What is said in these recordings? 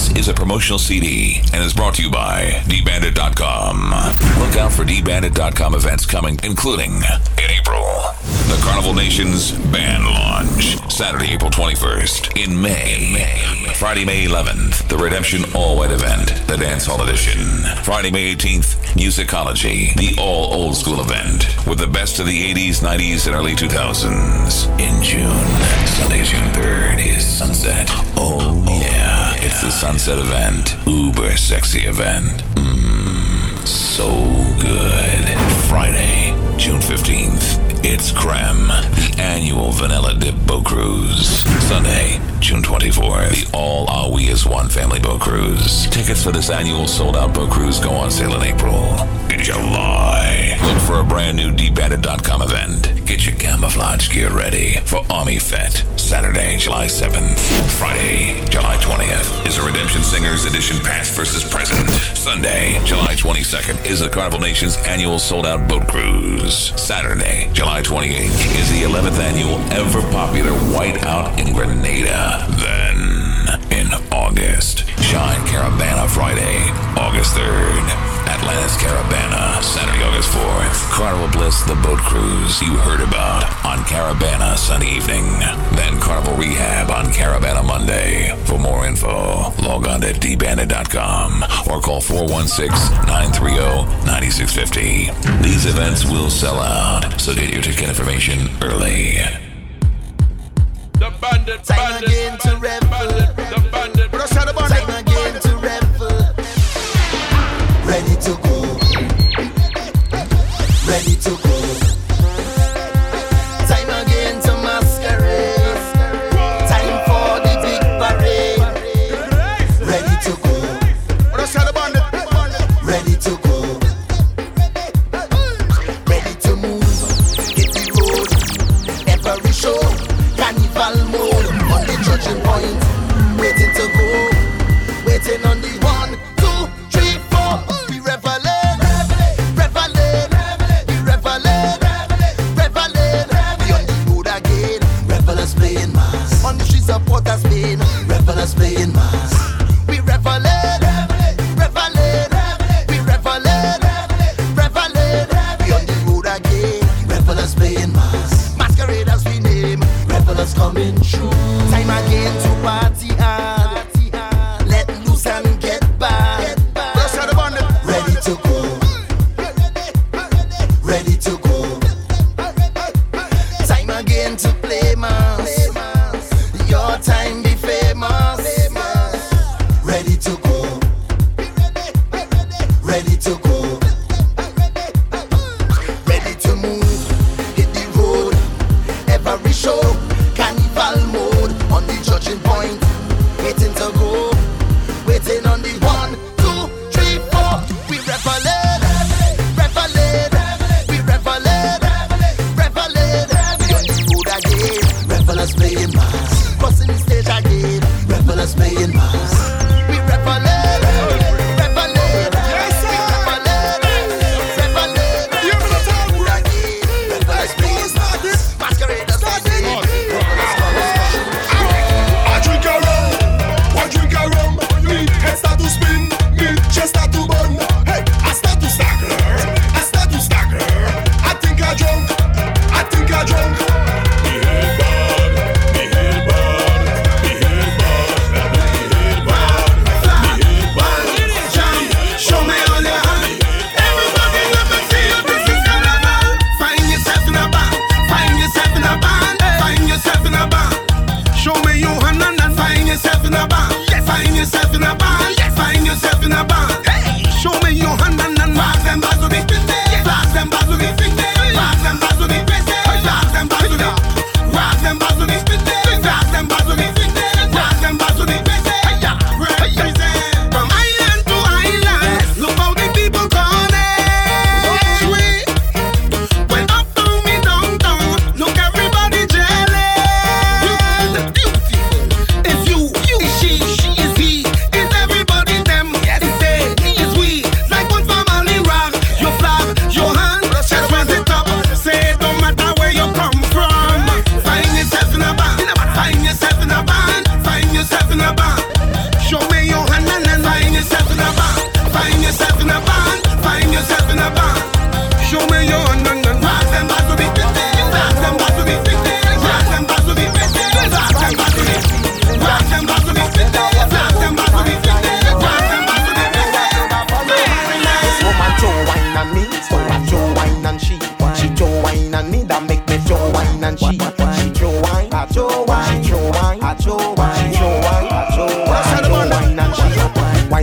This is a promotional CD and is brought to you by dbandit.com. Look out for dbandit.com events coming, including in April, the Carnival Nations Band Launch, Saturday, April 21st. In May, May, Friday, May 11th, the Redemption All White event, the Dance Hall Edition. Friday, May 18th, Musicology, the all old school event with the best of the 80s, 90s, and early 2000s. In June, Sunday, June 3rd is Sunset. Oh, yeah, it's the Sunset event. Uber sexy event. Mmm, so good. Friday, June 15th, it's Creme, the annual Vanilla Dip Boat Cruise. Sunday, June 24th, the All Are We As One Family Boat Cruise. Tickets for this annual sold out boat cruise go on sale in April. In July, look for a brand new DBandit.com event. Get your camouflage gear ready for Army Fete. Saturday, July 7th. Friday, July 20th is a Redemption Singers Edition Past versus Present. Sunday, July 22nd is the Carnival Nation's annual sold out boat cruise. Saturday, July 28th is the 11th annual ever popular Whiteout in Grenada. Then, in August, Shine Caribana Friday, August 3rd. Atlantis Caribana, Saturday, August 4th. Carnival Bliss, the boat cruise you heard about on Caribana Sunday evening. Then Carnival Rehab on Caribana Monday. For more info, log on to dbandit.com or call 416-930-9650. These events will sell out, so get your ticket information early. The bandit, Time bandit, again to bandit, revel. bandit. Ready to you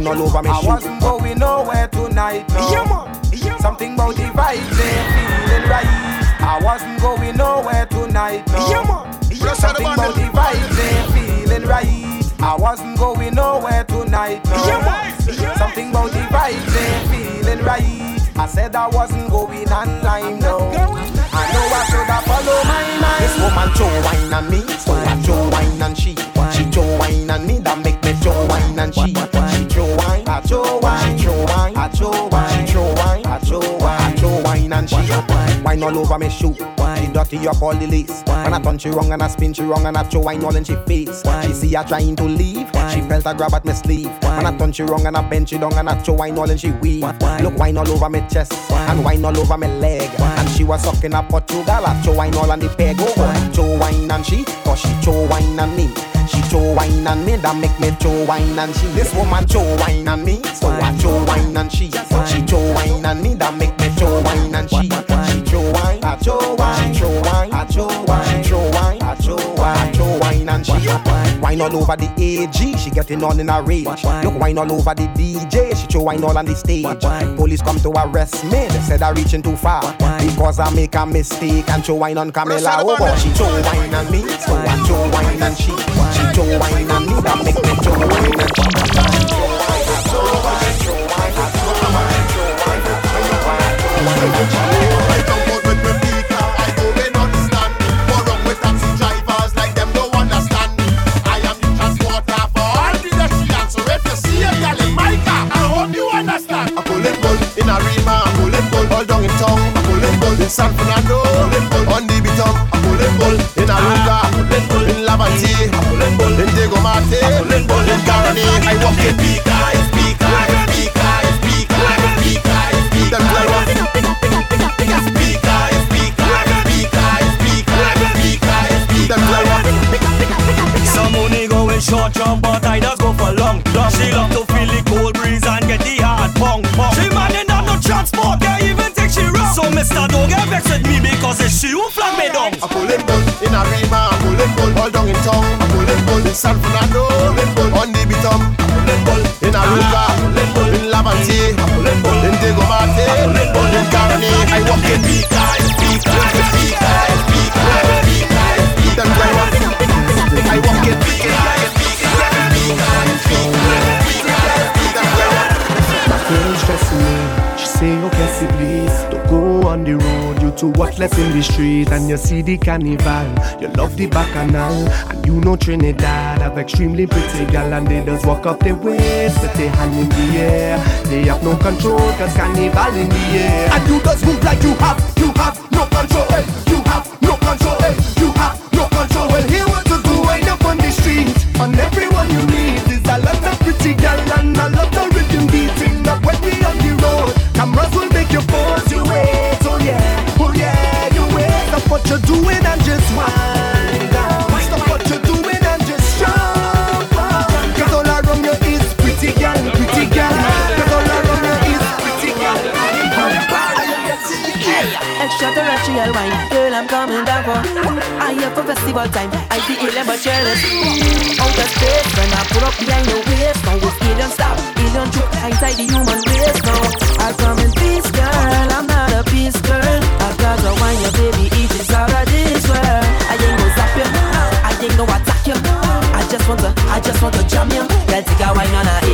all over me I shoe. wasn't going nowhere tonight, no. Yeah, man. Yeah. Something about the vibes ain't feeling right. I wasn't going nowhere tonight, no. Yeah, man. Yeah, Something about the vibes ain't feeling right. I wasn't going nowhere tonight, no. Yeah, man. Something about the vibes ain't feeling right. I said I wasn't going online, no. I know I should have followed my mind. This woman show wine on me, so I show wine and she. She show wine on me, that make me show wine and she. She show wine, I wine, she show wine, I show wine, she show wine, I show wine, I show wine and she. Wine. wine. All over me shoe, she dirty up all the lace. When I turn she wrong and I spin she wrong and I show wine all in she face. She see her trying to leave, she felt a grab at me sleeve. When I turn she wrong and I bend she down and I show wine all in she weave. Look wine all over me chest. And wine all over me leg. And she was sucking a Portugal, I show wine all on the peg. Oh, show wine. And she, cause she show wine on me. She show wine and me, that make me show wine and she. This woman show wine on me, so I show wine and she. She show wine and me, that make me show wine and she. She show wine, I show wine, show wine, I show wine, show wine, I show wine, I show wine and she. Wine all over the AG, she getting on in a rage. Look wine all over the DJ, she show wine all on the stage. Police come to arrest me, they said I reaching too far because I make a mistake and show wine on Camilla. Oh, she show wine on me, so I show wine and she. She show wine on me, that make me show wine and she. She wine, I wine, show wine, I wine, show wine, I wine, I wine, Bull in San Fernando, on the pull it bull in Arouca, in Laventille, I pull it bull in Diego bull in Garani. I walk in speaker, speaker, speaker, speaker, speaker, speaker. Them play rough. Speaker, speaker, speaker, speaker, speaker, speaker. Them play rough. Some money going short jump, but I just go for long, long. She love to feel the cold breeze and get the hard pong, wrong. So Mister don't get vexed with me because it's she who flag me down. I pull it bull in Arima, I pull it bull all down in town. I pull it bull in San Fernando, I pull it bull on the Beetham. I pull it bull in Arouca, I pull it bull in Laventille, I pull it bull in Diego Martin, I pull it bull in Garani. I walk in speaker, speaker, speaker, speaker, speaker, speaker. Them play rough. I walk in speaker, speaker, speaker, speaker, speaker. Them play rough. My girl's dressing me. She say, okay, see please Don't go on the road You to watch less in the street And you see the carnival. You love the bacchanal And you know Trinidad Have extremely pretty gal And they just walk up their waist Put their hand in the air. They have no control Cause carnival in the air. And you just move like you have You have no control hey. You have no control hey. You have no control. Well here what to do Wind up on the street And everyone you meet. Is a lot of pretty gal And a lot you're doing and just wind Stop what you're doing and just jump all around you is pretty gal, pretty Cause all around you is pretty gal Extraterrestrial wine, girl, I'm coming down for. I here for festival time. I feel alien but jealous. Outer space, when I put up behind your waist. Now it's alien stop, alien troop inside the human race. Now I come in peace, I want to jam you. Girl, take a wine on a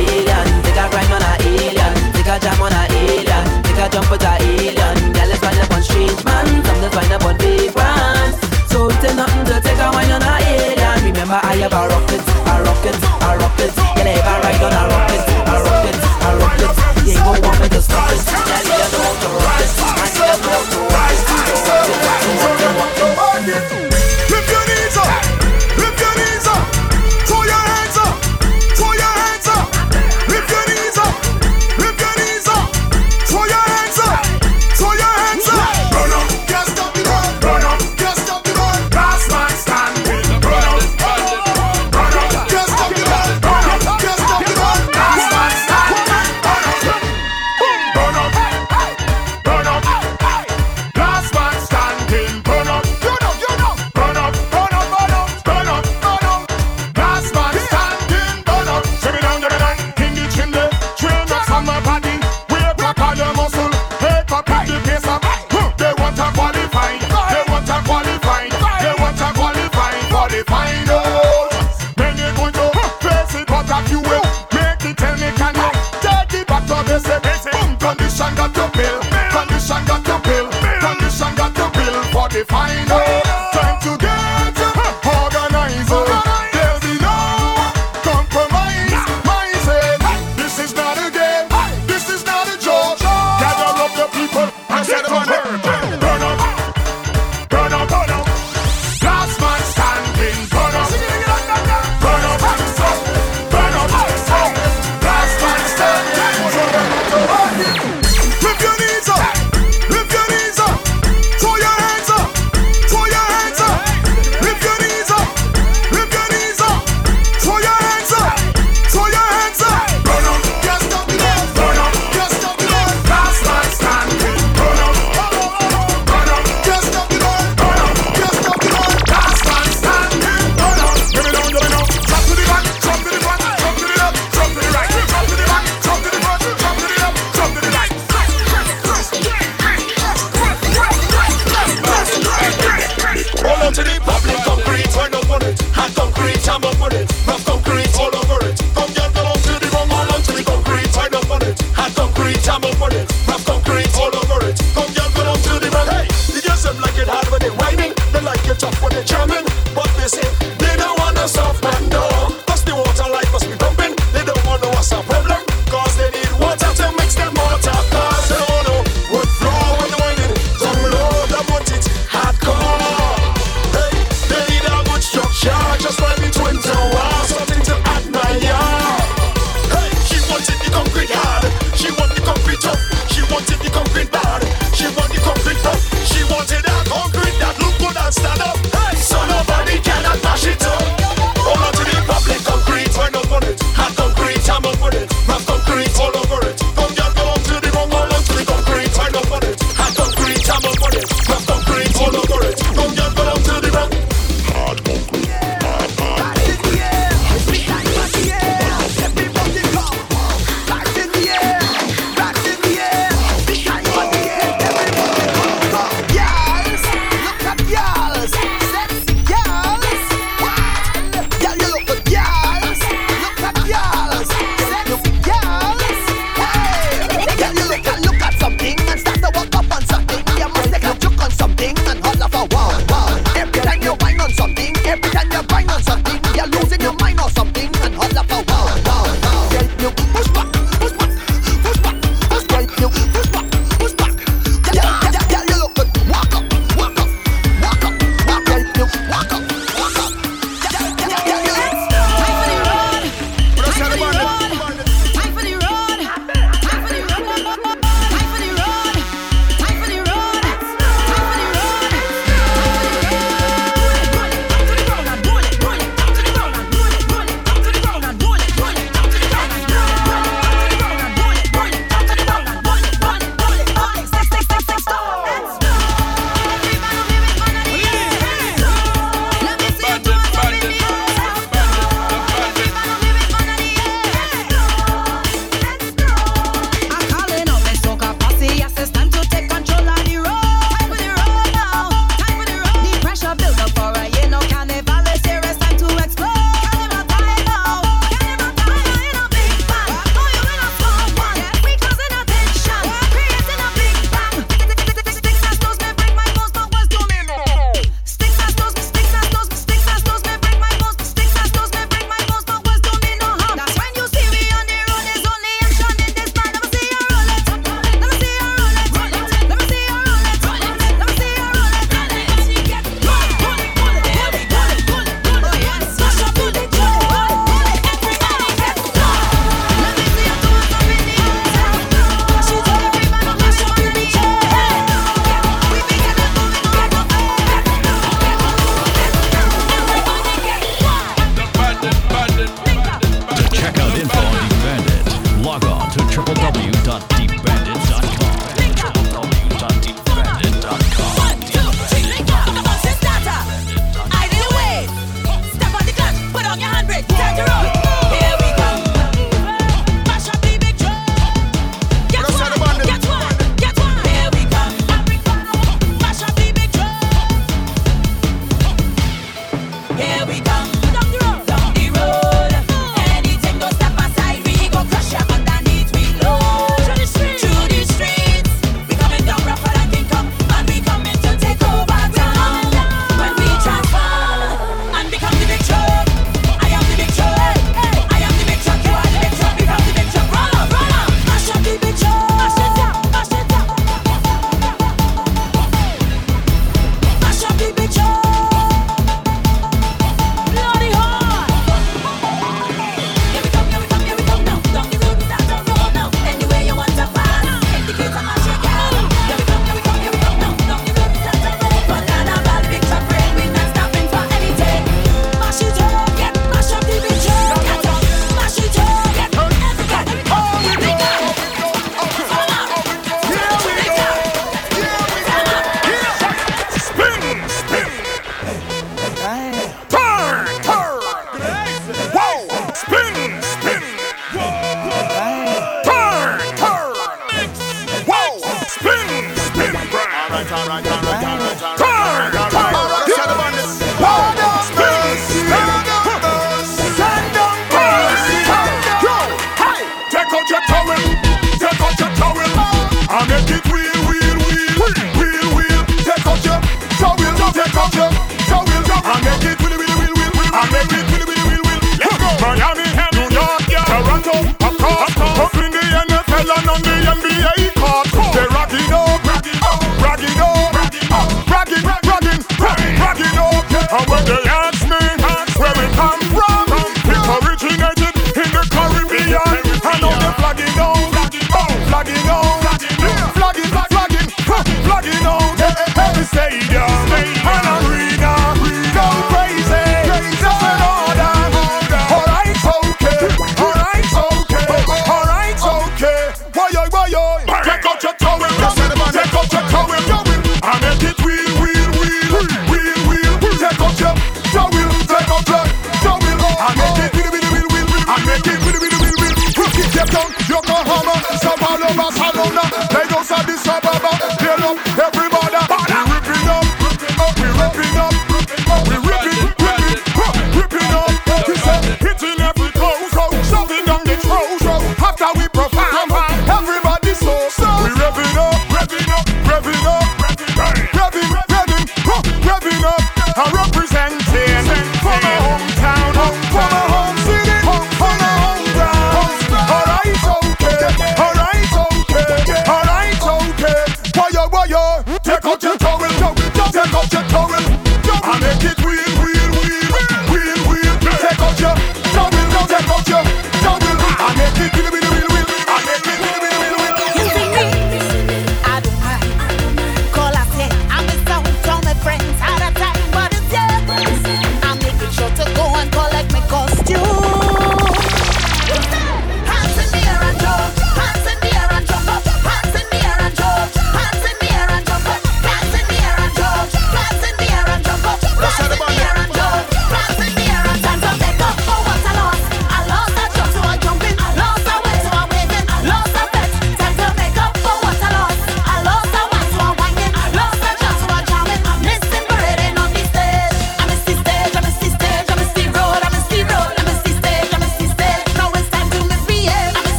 Get up, love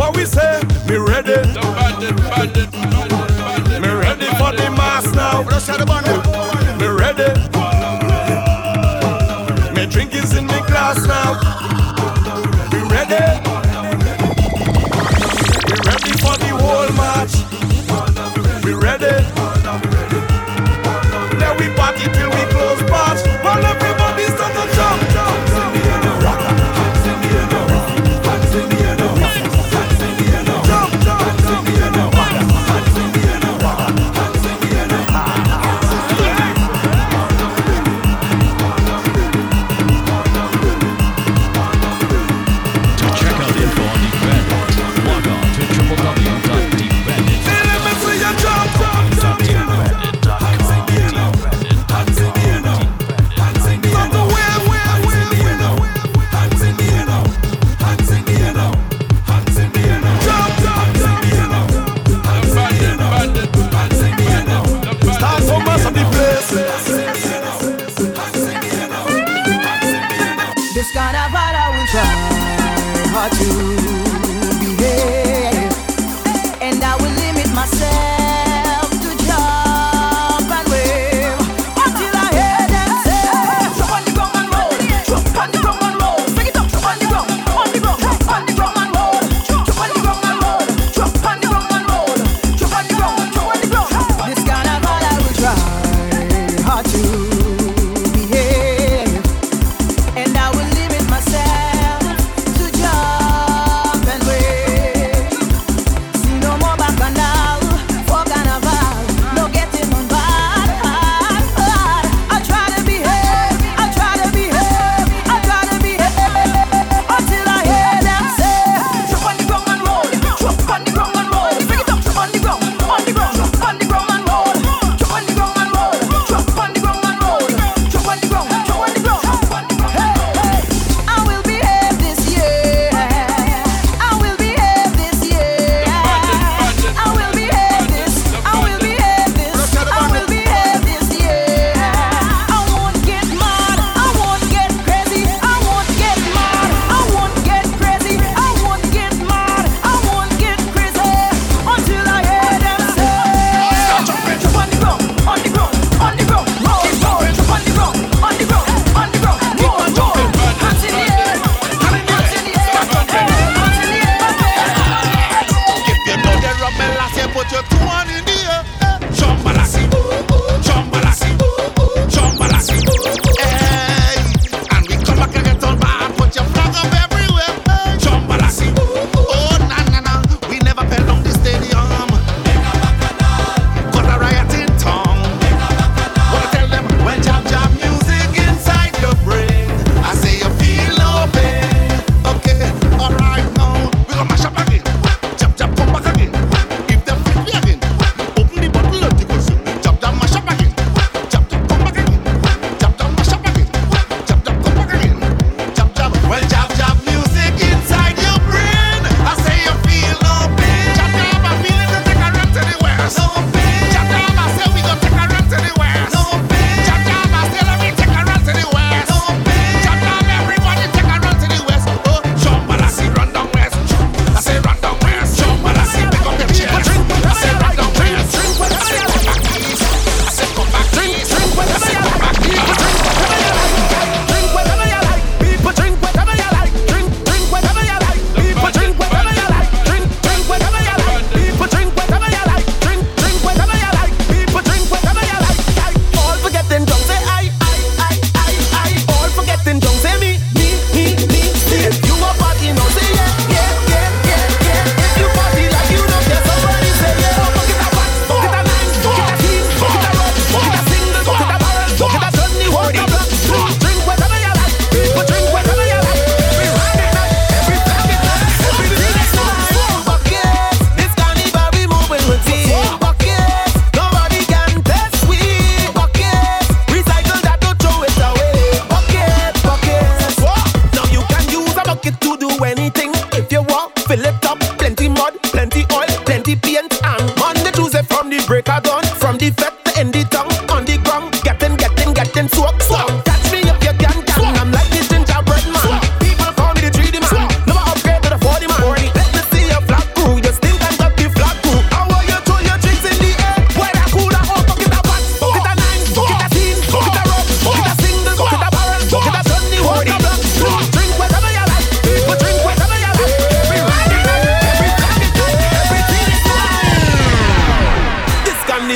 What we say? Me ready. Me ready for the mass now. Me ready. Me drink is in me glass now. Me ready. Me ready for the whole match. Me ready.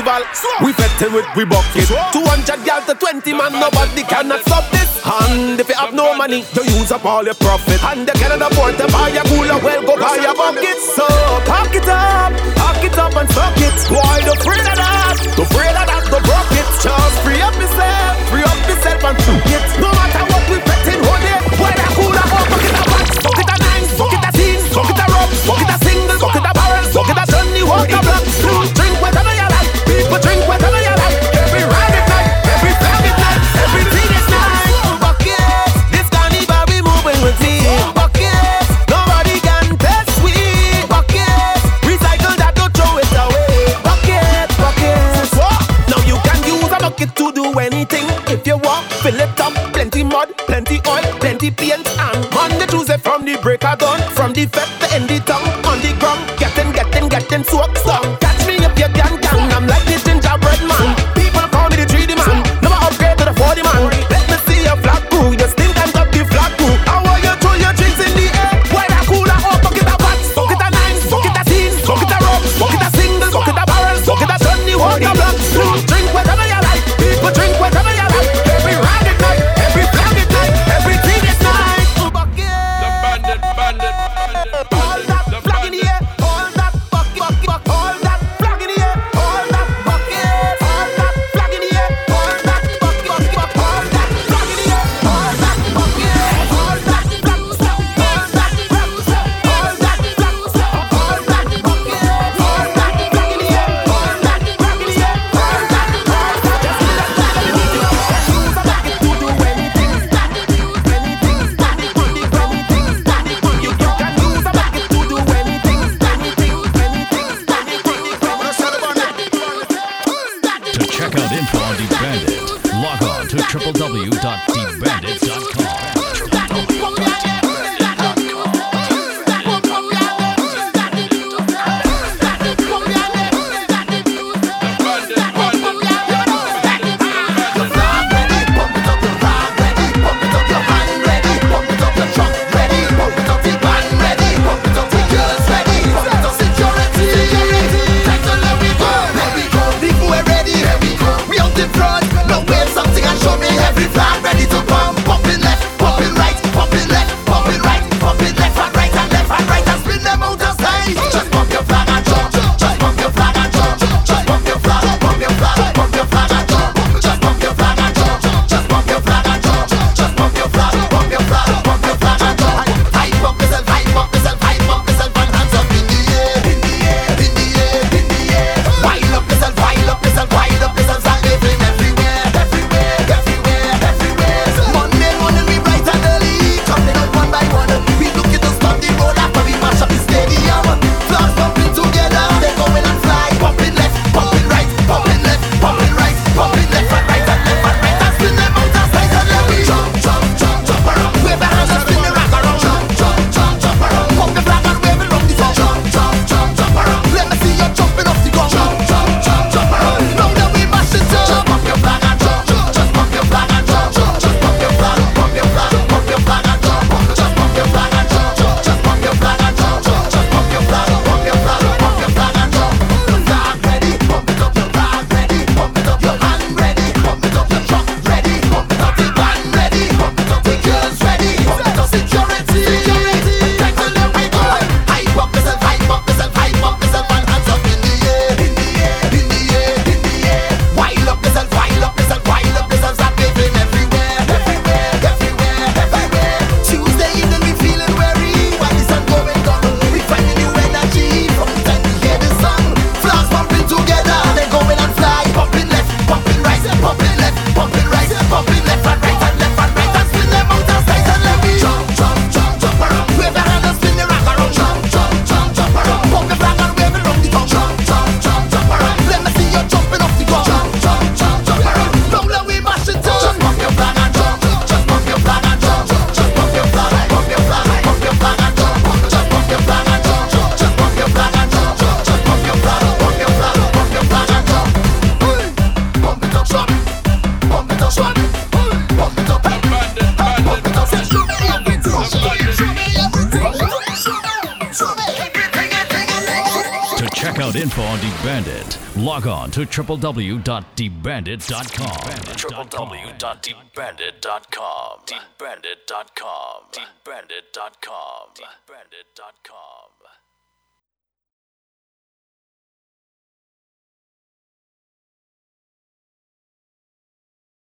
carnival. We petty with we bucket. 200 girls to 20 man, nobody cannot stop this. And if you have no money, you use up all your profit. And you cannot afford to buy a cooler, well, go buy a bucket. So pack it up, pack it up and suck it. Why the afraid of that? The afraid of that, the bucket. Just free up yourself, free up yourself and. blood, plenty oil, plenty paint, and Monday, Tuesday from the break of dawn, from the fat to end the tongue, on the ground, getting, getting, getting soaked. Log on to www.debandit.com. www.debandit.com. Debandit.com. Debandit.com. Debandit.com.